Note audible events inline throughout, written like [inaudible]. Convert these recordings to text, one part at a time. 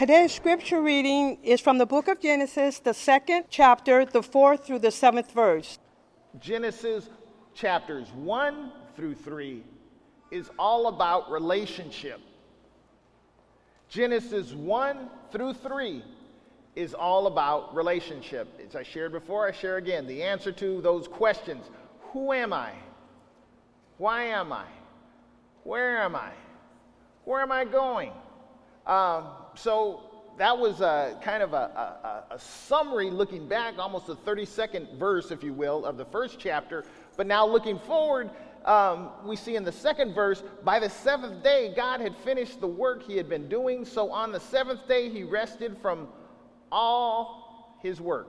Today's scripture reading is from the book of Genesis, the second chapter, the fourth through the seventh verse. Genesis chapters 1 through 3 is all about relationship. Genesis 1 through 3 is all about relationship. As I shared before, I share again the answer to those questions Who am I? Why am I? Where am I? Where am I going? Um, so that was a, kind of a, a, a, summary looking back, almost 30 second verse, if you will, of the first chapter. But now looking forward, um, we see in the second verse, by the seventh day, God had finished the work he had been doing. So on the seventh day, he rested from all his work.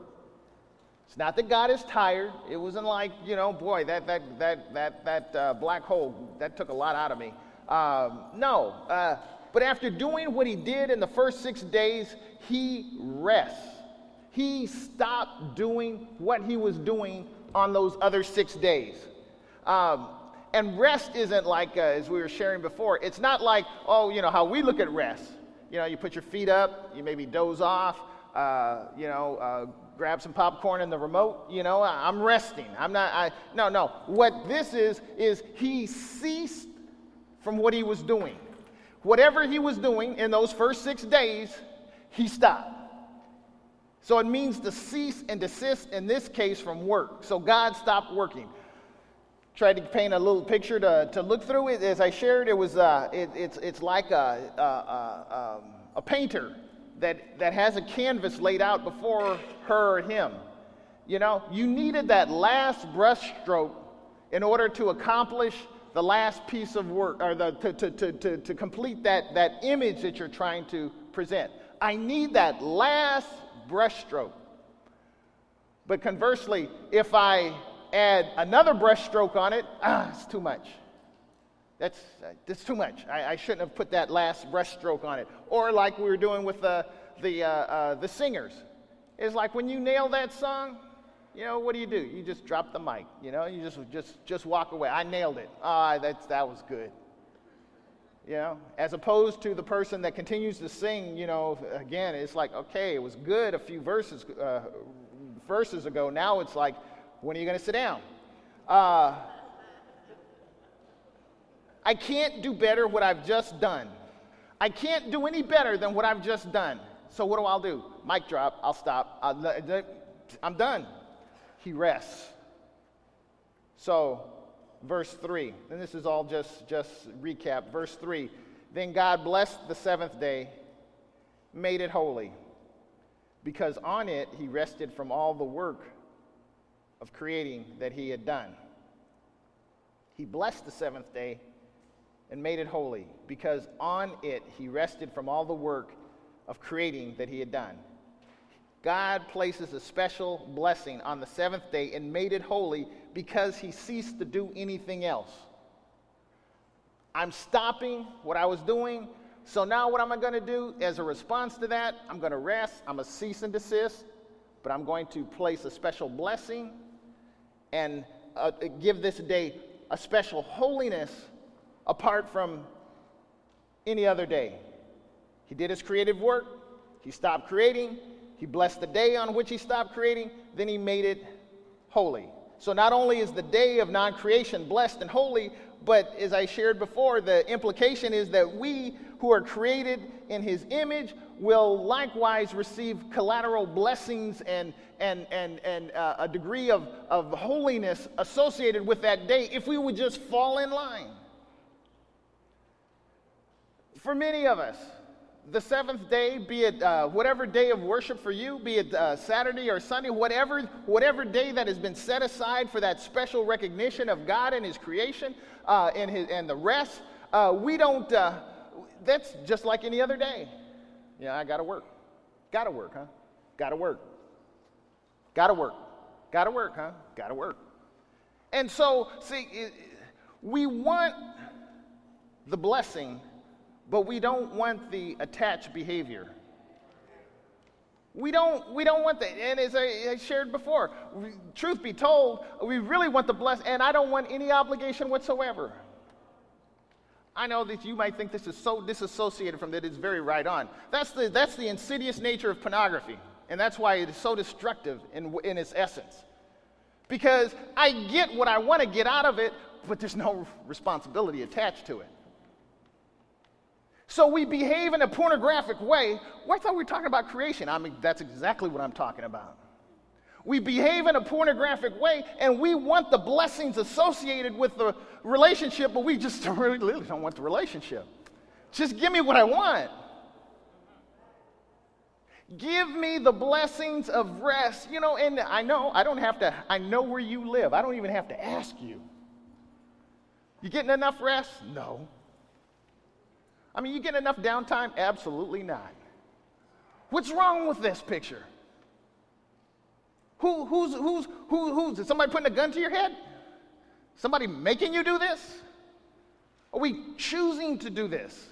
It's not that God is tired. It wasn't like, you know, boy, that, that, that, that, that uh, black hole, that took a lot out of me. Um, no. Uh, but after doing what he did in the first six days, he rests. He stopped doing what he was doing on those other six days. Um, and rest isn't like, uh, as we were sharing before, it's not like, oh, you know, how we look at rest. You know, you put your feet up, you maybe doze off, uh, you know, uh, grab some popcorn in the remote. You know, I'm resting. I'm not, I, no, no. What this is, is he ceased from what he was doing. Whatever he was doing in those first six days, he stopped. So it means to cease and desist in this case from work. So God stopped working. Tried to paint a little picture to, to look through it. As I shared, it was uh, it, it's, it's like a, a, a, um, a painter that, that has a canvas laid out before her or him. You know, you needed that last brushstroke in order to accomplish the last piece of work, or the, to, to, to, to, to complete that, that image that you're trying to present. I need that last brushstroke. But conversely, if I add another brushstroke on it, ah, it's too much. That's, that's too much. I, I shouldn't have put that last brushstroke on it. Or like we were doing with the, the, uh, uh, the singers. It's like when you nail that song, you know, what do you do? You just drop the mic, you know, you just, just, just walk away. I nailed it. Ah, that's, that was good. You know, as opposed to the person that continues to sing, you know, again, it's like, okay, it was good a few verses, uh, verses ago. Now it's like, when are you going to sit down? Uh, I can't do better what I've just done. I can't do any better than what I've just done. So what do I do? Mic drop. I'll stop. I'll, I'm done. He rests. So, verse 3, and this is all just, just recap. Verse 3 Then God blessed the seventh day, made it holy, because on it he rested from all the work of creating that he had done. He blessed the seventh day and made it holy, because on it he rested from all the work of creating that he had done. God places a special blessing on the seventh day and made it holy because he ceased to do anything else. I'm stopping what I was doing. So now, what am I going to do as a response to that? I'm going to rest. I'm going to cease and desist, but I'm going to place a special blessing and uh, give this day a special holiness apart from any other day. He did his creative work, he stopped creating, he blessed the day on which he stopped creating, then he made it holy. So not only is the day of non creation blessed and holy, but as I shared before, the implication is that we who are created in his image will likewise receive collateral blessings and, and, and, and uh, a degree of, of holiness associated with that day if we would just fall in line for many of us, the seventh day, be it uh, whatever day of worship for you, be it uh, Saturday or Sunday, whatever, whatever day that has been set aside for that special recognition of God and His creation uh, and, his, and the rest, uh, we don't, uh, that's just like any other day. Yeah, I gotta work. Gotta work, huh? Gotta work. Gotta work. Gotta work, huh? Gotta work. And so, see, we want the blessing but we don't want the attached behavior. We don't, we don't want that. And as I, shared before, we, truth be told, we really want the blessing, and I don't want any obligation whatsoever. I know that you might think this is so disassociated from that it's very right on. That's the, that's the insidious nature of pornography, and that's why it is so destructive in, in its essence. Because I get what I want to get out of it, but there's no responsibility attached to it. So we behave in a pornographic way. Well, I thought we were talking about creation. I mean, that's exactly what I'm talking about. We behave in a pornographic way, and we want the blessings associated with the relationship, but we just [laughs] really, really don't want the relationship. Just give me what I want. Give me the blessings of rest. You know, and I know I don't have to, I know where you live. I don't even have to ask you. You getting enough rest? No. I mean, you get enough downtime? Absolutely not. What's wrong with this picture? Who, who's, who's, who, who's, is somebody putting a gun to your head? Somebody making you do this? Are we choosing to do this?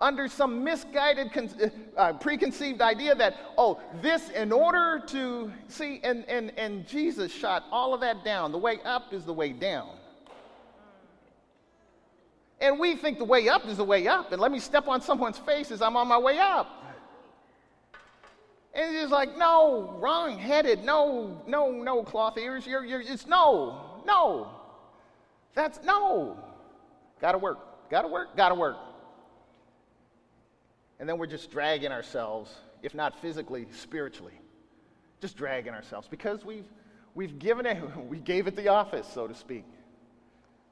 Under some misguided, uh, uh, preconceived idea that, oh, this in order to see, and, and, and Jesus shot all of that down. The way up is the way down. And we think the way up is the way up. And let me step on someone's face as I'm on my way up. And it's like, no, wrong headed, no, no, no, cloth ears. You're, you're, it's no, no. That's no. Gotta work, gotta work, gotta work. And then we're just dragging ourselves, if not physically, spiritually. Just dragging ourselves because we've, we've given it, [laughs] we gave it the office, so to speak.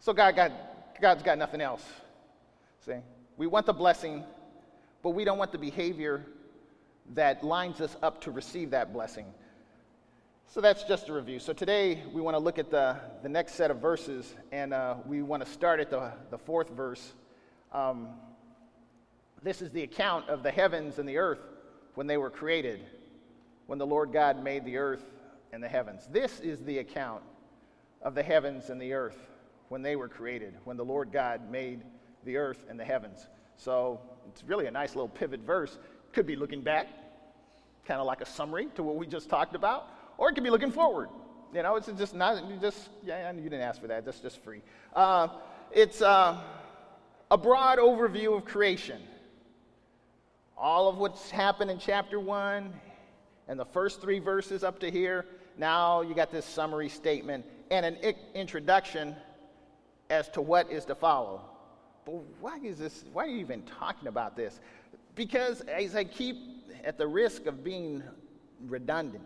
So God got, God's got nothing else. See? We want the blessing, but we don't want the behavior that lines us up to receive that blessing. So that's just a review. So today we want to look at the, the next set of verses, and uh, we want to start at the, the fourth verse. Um, this is the account of the heavens and the earth when they were created, when the Lord God made the earth and the heavens. This is the account of the heavens and the earth when they were created, when the Lord God made the earth and the heavens. So it's really a nice little pivot verse. Could be looking back, kind of like a summary to what we just talked about, or it could be looking forward. You know, it's just not, you just, yeah, you didn't ask for that. That's just free. Uh, it's uh, a broad overview of creation. All of what's happened in chapter one and the first three verses up to here. Now you got this summary statement and an introduction as to what is to follow. But why is this? Why are you even talking about this? Because as I keep at the risk of being redundant,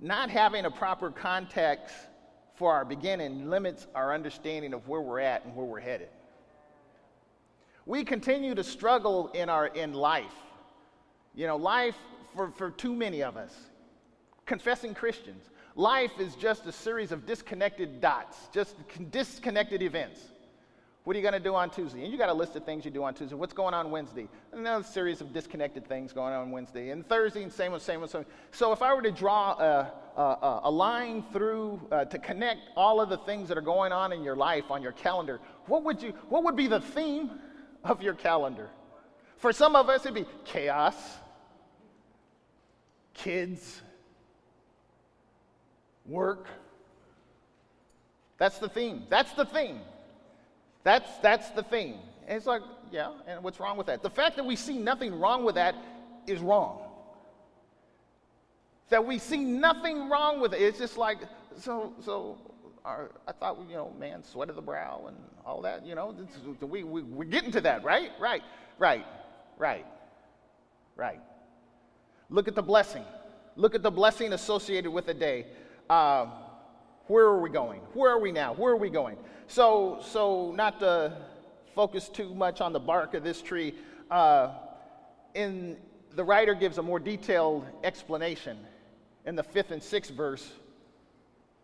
not having a proper context for our beginning limits our understanding of where we're at and where we're headed. We continue to struggle in our in life. You know, life for, for too many of us, confessing Christians, life is just a series of disconnected dots, just disconnected events. What are you going to do on Tuesday? And you got a list of things you do on Tuesday. What's going on Wednesday? Another series of disconnected things going on Wednesday. And Thursday, and same with same with same. So if I were to draw a, a, a line through uh, to connect all of the things that are going on in your life on your calendar, what would you? What would be the theme of your calendar? For some of us, it'd be chaos, kids, work. That's the theme. That's the theme. That's, that's the theme. And it's like, yeah, and what's wrong with that? The fact that we see nothing wrong with that is wrong. That we see nothing wrong with it. It's just like, so, so our, I thought, you know, man, sweat of the brow and all that, you know, we, we, we're getting to that, right? Right, right, right, right. Look at the blessing. Look at the blessing associated with the day. Uh, where are we going? Where are we now? Where are we going? So, so not to focus too much on the bark of this tree, uh, in the writer gives a more detailed explanation in the fifth and sixth verse,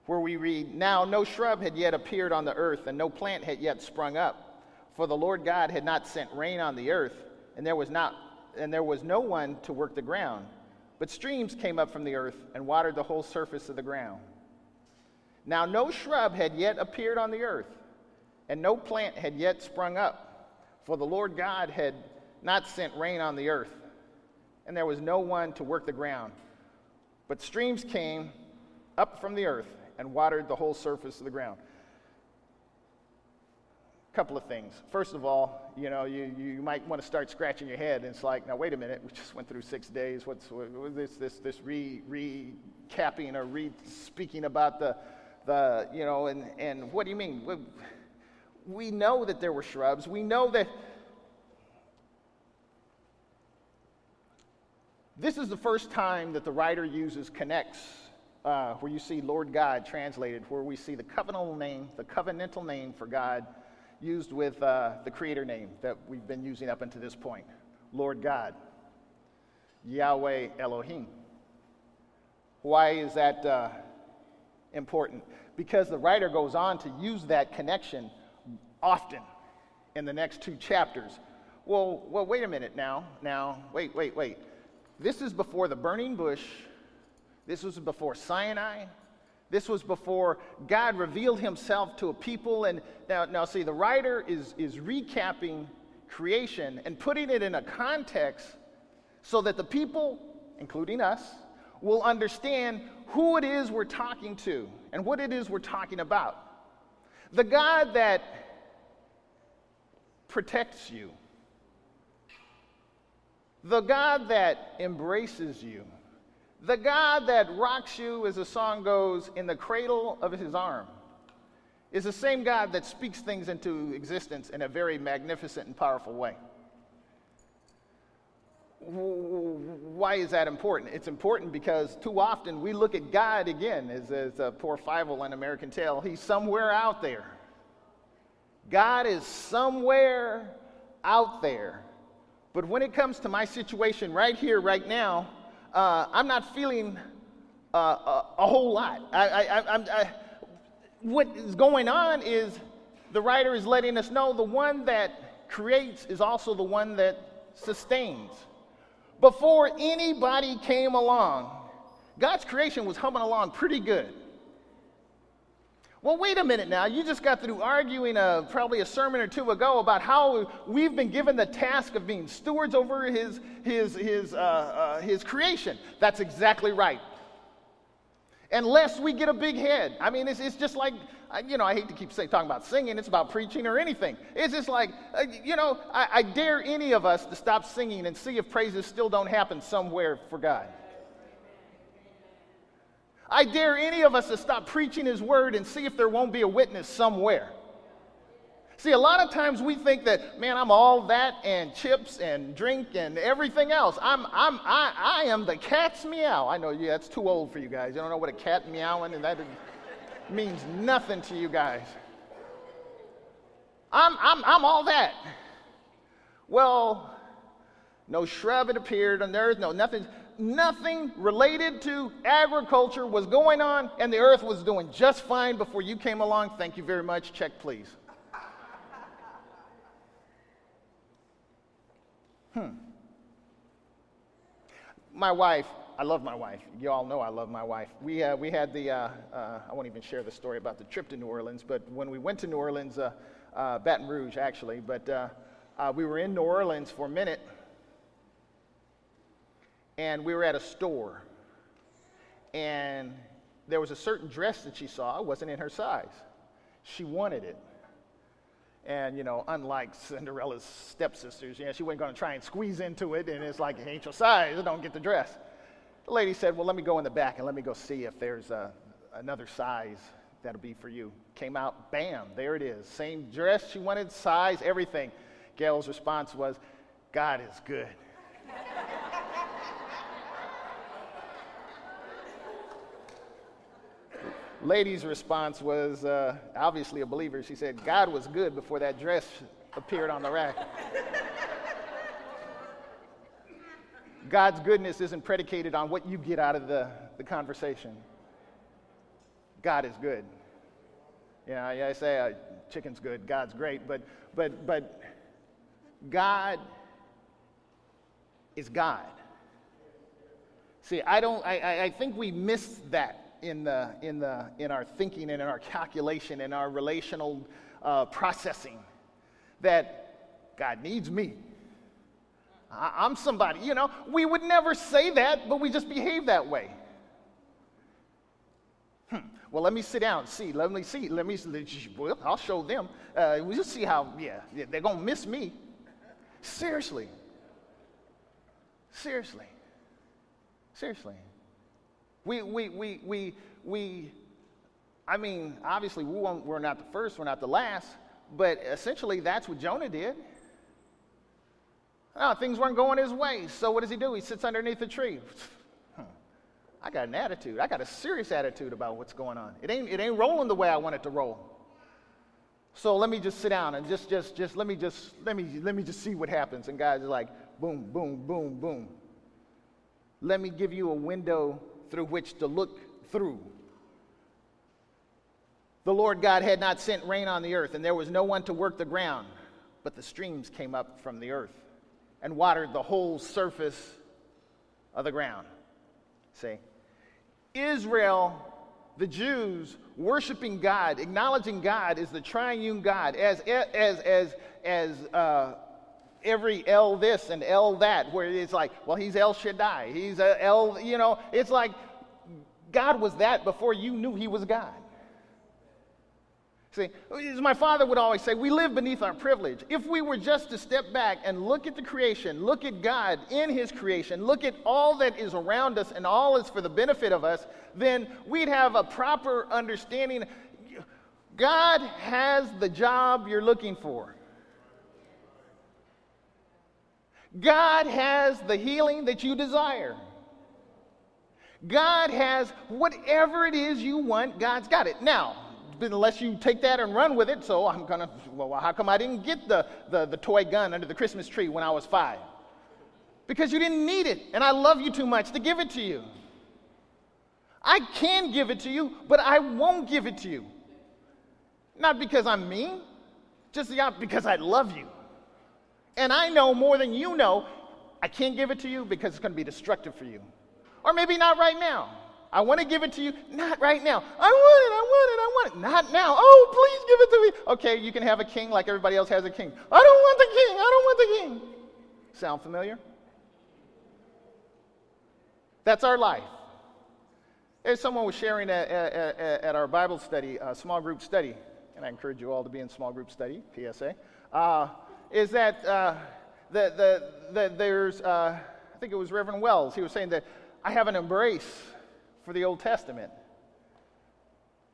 where we read, "Now no shrub had yet appeared on the earth, and no plant had yet sprung up, for the Lord God had not sent rain on the earth, and there was not, and there was no one to work the ground. But streams came up from the earth and watered the whole surface of the ground." Now, no shrub had yet appeared on the earth, and no plant had yet sprung up, for the Lord God had not sent rain on the earth, and there was no one to work the ground. But streams came up from the earth and watered the whole surface of the ground. Couple of things. First of all, you know, you, you might want to start scratching your head. And it's like, now wait a minute, we just went through six days. What's what, this this this re recapping or re speaking about the the you know and and what do you mean? We, we know that there were shrubs. We know that this is the first time that the writer uses connects uh, where you see Lord God translated, where we see the covenantal name, the covenantal name for God used with uh, the creator name that we've been using up until this point Lord God, Yahweh Elohim. Why is that uh, important? Because the writer goes on to use that connection often in the next two chapters. Well, well, wait a minute now. Now, wait, wait, wait. This is before the burning bush this was before Sinai. This was before God revealed himself to a people. And now, now see, the writer is, is recapping creation and putting it in a context so that the people, including us, will understand who it is we're talking to and what it is we're talking about. The God that protects you, the God that embraces you, the God that rocks you, as the song goes, in the cradle of his arm is the same God that speaks things into existence in a very magnificent and powerful way. Why is that important? It's important because too often we look at God again as, as a poor Fievel in American Tail, He's somewhere out there. God is somewhere out there. But when it comes to my situation right here, right now, uh, I'm not feeling uh, a, a, whole lot. I, I, I, what is going on is the writer is letting us know the one that creates is also the one that sustains. Before anybody came along, God's creation was humming along pretty good. Well, wait a minute now. You just got through arguing a, probably a sermon or two ago about how we've been given the task of being stewards over his, his, his, uh, uh, his creation. That's exactly right. Unless we get a big head. I mean, it's, it's just like, you know, I hate to keep say, talking about singing, it's about preaching or anything. It's just like, uh, you know, I, I dare any of us to stop singing and see if praises still don't happen somewhere for God. I dare any of us to stop preaching His word and see if there won't be a witness somewhere. See, a lot of times we think that, man, I'm all that and chips and drink and everything else. I'm, I'm, I, I am the cat's meow. I know yeah, that's too old for you guys. You don't know what a cat meowing and that [laughs] means nothing to you guys. I'm, I'm, I'm all that. Well, no shrub had appeared on the earth, no nothing nothing related to agriculture was going on, and the earth was doing just fine before you came along. Thank you very much. Check, please. Hmm. My wife, I love my wife. You all know I love my wife. We, uh, we had the, uh, uh, I won't even share the story about the trip to New Orleans, but when we went to New Orleans, uh, uh, Baton Rouge actually, but uh, we were in New Orleans for a minute and we were at a store, and there was a certain dress that she saw, wasn't in her size. She wanted it. And, you know, unlike Cinderella's stepsisters, you know, she wasn't going to try and squeeze into it, and it's like, it ain't your size, don't get the dress. The lady said, Well, let me go in the back and let me go see if there's a, another size that'll be for you. Came out, bam, there it is. Same dress she wanted, size, everything. Gail's response was, God is good. Lady's response was uh, obviously a believer. She said, God was good before that dress appeared on the rack. God's goodness isn't predicated on what you get out of the, the conversation. God is good. Yeah, yeah I say uh, chicken's good, God's great, but, but, but God is God. See, I don't, I, I think we miss that in, the, in, the, in our thinking and in our calculation and our relational uh, processing that God needs me. I, I'm somebody. You know, we would never say that, but we just behave that way. Hmm. Well, let me sit down. See, let me see. Let me. Well, I'll show them. Uh, we'll see how. Yeah, they're gonna miss me. Seriously. Seriously. Seriously. We we we we we. I mean, obviously, we we're not the first. We're not the last. But essentially, that's what Jonah did. No, things weren't going his way. So what does he do? He sits underneath a tree. [laughs] I got an attitude. I got a serious attitude about what's going on. It ain't, it ain't rolling the way I want it to roll. So let me just sit down and just, just, just let me just, let me, let me just see what happens. And guys are like, boom, boom, boom, boom. Let me give you a window through which to look through. The Lord God had not sent rain on the earth, and there was no one to work the ground, but the streams came up from the earth and watered the whole surface of the ground. See? Israel, the Jews, worshiping God, acknowledging God as the triune God, as, as, as, as uh, every El this and El that, where it's like, well, he's El Shaddai. He's a El, you know, it's like God was that before you knew he was God. See, as my father would always say, we live beneath our privilege. If we were just to step back and look at the creation, look at God in His creation, look at all that is around us and all is for the benefit of us, then we'd have a proper understanding. God has the job you're looking for. God has the healing that you desire. God has whatever it is you want, God's got it. Now, unless you take that and run with it. So I'm going to, well, how come I didn't get the, the, the toy gun under the Christmas tree when I was five? Because you didn't need it, and I love you too much to give it to you. I can give it to you, but I won't give it to you. Not because I'm mean, just because I love you. And I know more than you know, I can't give it to you because it's going to be destructive for you. Or maybe not right now. I want to give it to you, not right now. I want it, I want it, I want it, not now. Oh, please give it to me. Okay, you can have a king like everybody else has a king. I don't want the king, I don't want the king. Sound familiar? That's our life. As someone was sharing at, at, at, our Bible study, small group study, and I encourage you all to be in small group study, PSA, uh, is that uh, the, the, the, there's, uh, I think it was Reverend Wells, he was saying that I have an embrace for the Old Testament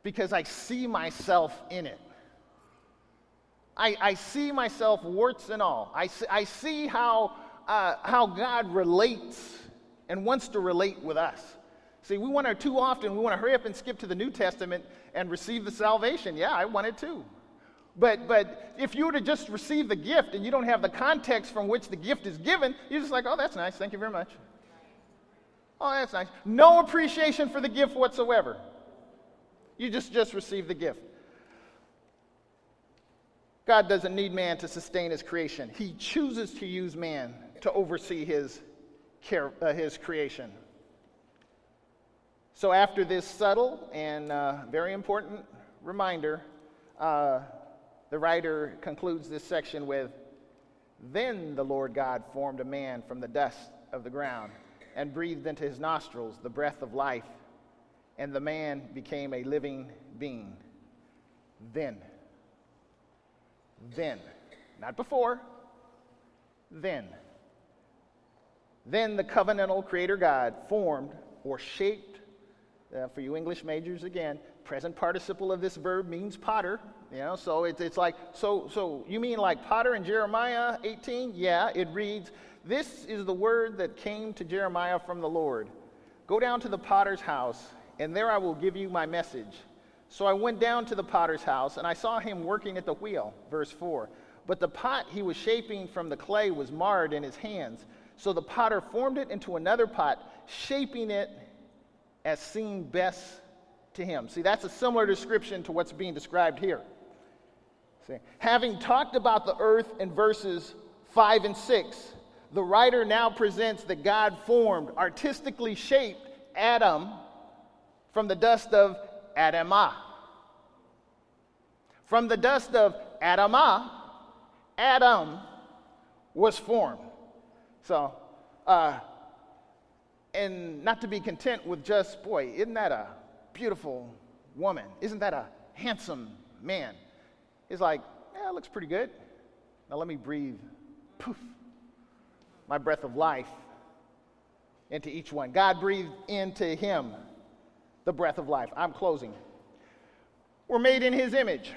because I see myself in it. I, I see myself, warts and all. I see, I see how, uh, how God relates and wants to relate with us. See, we want to too often, we want to hurry up and skip to the New Testament and receive the salvation. Yeah, I want it too. But, but if you were to just receive the gift and you don't have the context from which the gift is given, you're just like, oh, that's nice. Thank you very much. Oh, that's nice. No appreciation for the gift whatsoever. You just, just receive the gift. God doesn't need man to sustain his creation. He chooses to use man to oversee his, care, uh, his creation. So, after this subtle and uh, very important reminder, uh, the writer concludes this section with Then the Lord God formed a man from the dust of the ground and breathed into his nostrils the breath of life, and the man became a living being. Then, then, not before, then, then the covenantal creator God formed or shaped, uh, for you English majors again, present participle of this verb means potter. You know, so it's, it's like, so, so you mean like potter in Jeremiah 18? Yeah, it reads, this is the word that came to Jeremiah from the Lord Go down to the potter's house, and there I will give you my message. So I went down to the potter's house, and I saw him working at the wheel. Verse 4. But the pot he was shaping from the clay was marred in his hands. So the potter formed it into another pot, shaping it as seemed best to him. See, that's a similar description to what's being described here. See, having talked about the earth in verses 5 and 6, the writer now presents that God formed, artistically shaped Adam from the dust of Adamah. From the dust of Adamah, Adam was formed. So, uh, and not to be content with just, boy, isn't that a beautiful woman? Isn't that a handsome man? He's like, yeah, it looks pretty good. Now let me breathe, poof, my breath of life into each one. God breathed into him the breath of life. I'm closing. We're made in his image.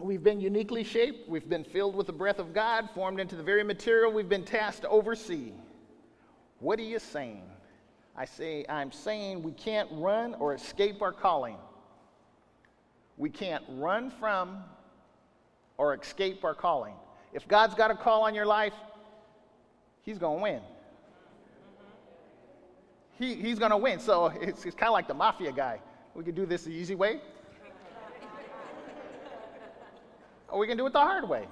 We've been uniquely shaped. We've been filled with the breath of God, formed into the very material we've been tasked to oversee. What are you saying? I say, I'm saying we can't run or escape our calling. We can't run from or escape our calling. If God's got a call on your life, He's going to win. He, he's going to win. So it's, it's kind of like the mafia guy. We can do this the easy way, or we can do it the hard way.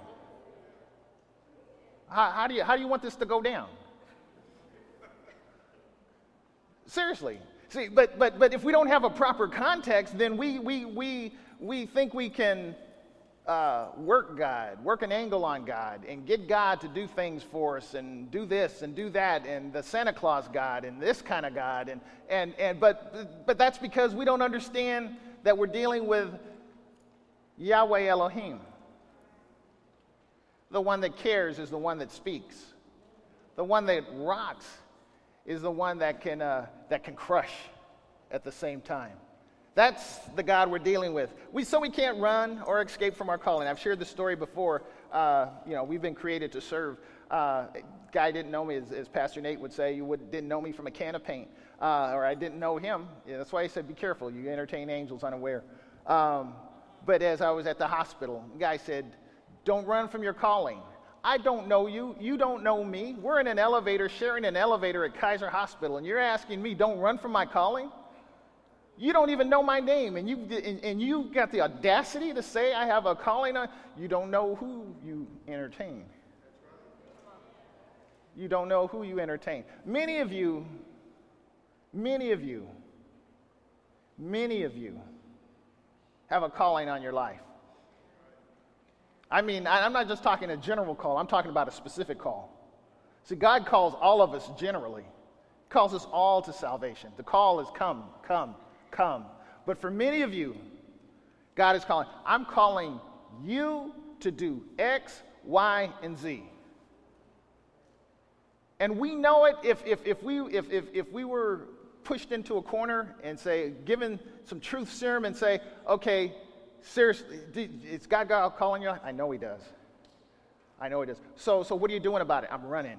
How, how, do, you, how do you want this to go down? Seriously. See, but, but, but if we don't have a proper context, then we, we, we, we think we can uh, work God, work an angle on God, and get God to do things for us, and do this and do that, and the Santa Claus God, and this kind of God, and, and, and but, but that's because we don't understand that we're dealing with Yahweh Elohim. The one that cares is the one that speaks. The one that rocks is the one that can, uh, that can crush at the same time. That's the God we're dealing with. We, so we can't run or escape from our calling. I've shared this story before. Uh, you know, we've been created to serve. Uh, guy didn't know me, as, as Pastor Nate would say, you would, didn't know me from a can of paint, uh, or I didn't know him. Yeah, that's why he said, be careful. You entertain angels unaware. Um, but as I was at the hospital, the guy said, don't run from your calling. I don't know you. You don't know me. We're in an elevator, sharing an elevator at Kaiser Hospital, and you're asking me, don't run from my calling? You don't even know my name, and you, and, and you got the audacity to say I have a calling on. You don't know who you entertain. You don't know who you entertain. Many of you, many of you, many of you have a calling on your life. I mean, I'm not just talking a general call, I'm talking about a specific call. See, God calls all of us generally, he calls us all to salvation. The call is come, come, come. But for many of you, God is calling, I'm calling you to do X, Y, and Z. And we know it if, if, if, we, if, if, if we were pushed into a corner and say, given some truth serum and say, okay, seriously, is God, God calling you? I know He does. I know He does. So, so what are you doing about it? I'm running.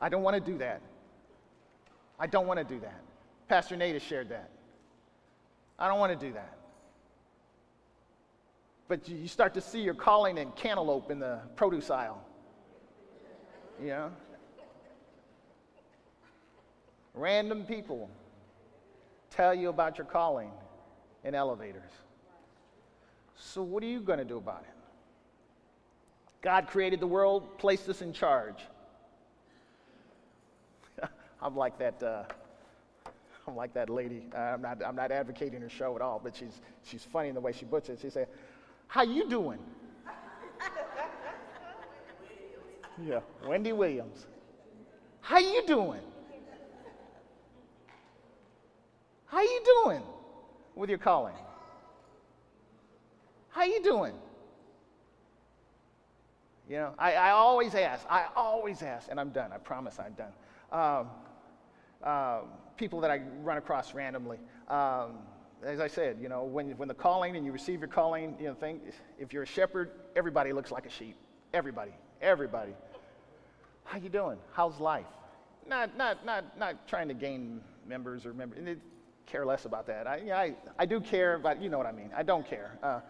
I don't want to do that. I don't want to do that. Pastor Nate has shared that. I don't want to do that. But you start to see your calling in cantaloupe in the produce aisle. Know? Random people tell you about your calling in elevators. So, what are you going to do about it? God created the world, placed us in charge. [laughs] I'm like that. Uh, I'm like that lady. I'm not. I'm not advocating her show at all, but she's she's funny in the way she puts it. She said, "How you doing?" [laughs] yeah, Wendy Williams. How you doing? How you doing with your calling? How you doing? You know, I, I always ask, I always ask, and I'm done, I promise I'm done. Um, um, people that I run across randomly. Um, as I said, you know, when, when the calling and you receive your calling, you know, thing, if you're a shepherd, everybody looks like a sheep. Everybody, everybody. How you doing? How's life? Not, not, not, not trying to gain members or members. Care less about that. I, I, I do care, but you know what I mean. I don't care. Uh,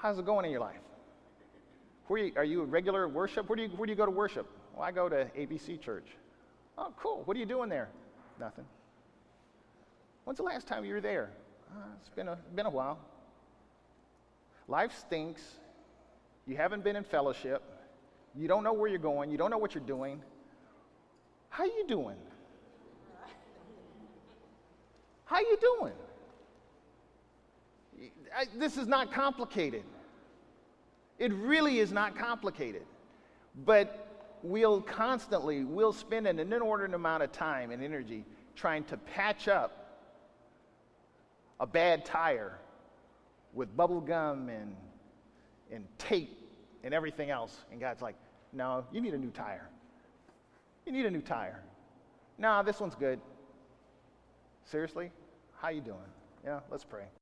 How's it going in your life? Where are you, a regular worship? Where do, you, where do you go to worship? Well, I go to ABC Church. Oh, cool. What are you doing there? Nothing. When's the last time you were there? Uh, it's been a, been a while. Life stinks. You haven't been in fellowship. You don't know where you're going. You don't know what you're doing. How are you doing? How are you doing? I, this is not complicated. It really is not complicated. But we'll constantly, we'll spend an inordinate amount of time and energy trying to patch up a bad tire with bubble gum and, and tape and everything else. And God's like, no, you need a new tire. You need a new tire. No, this one's good. Seriously? How you doing? Yeah, let's pray.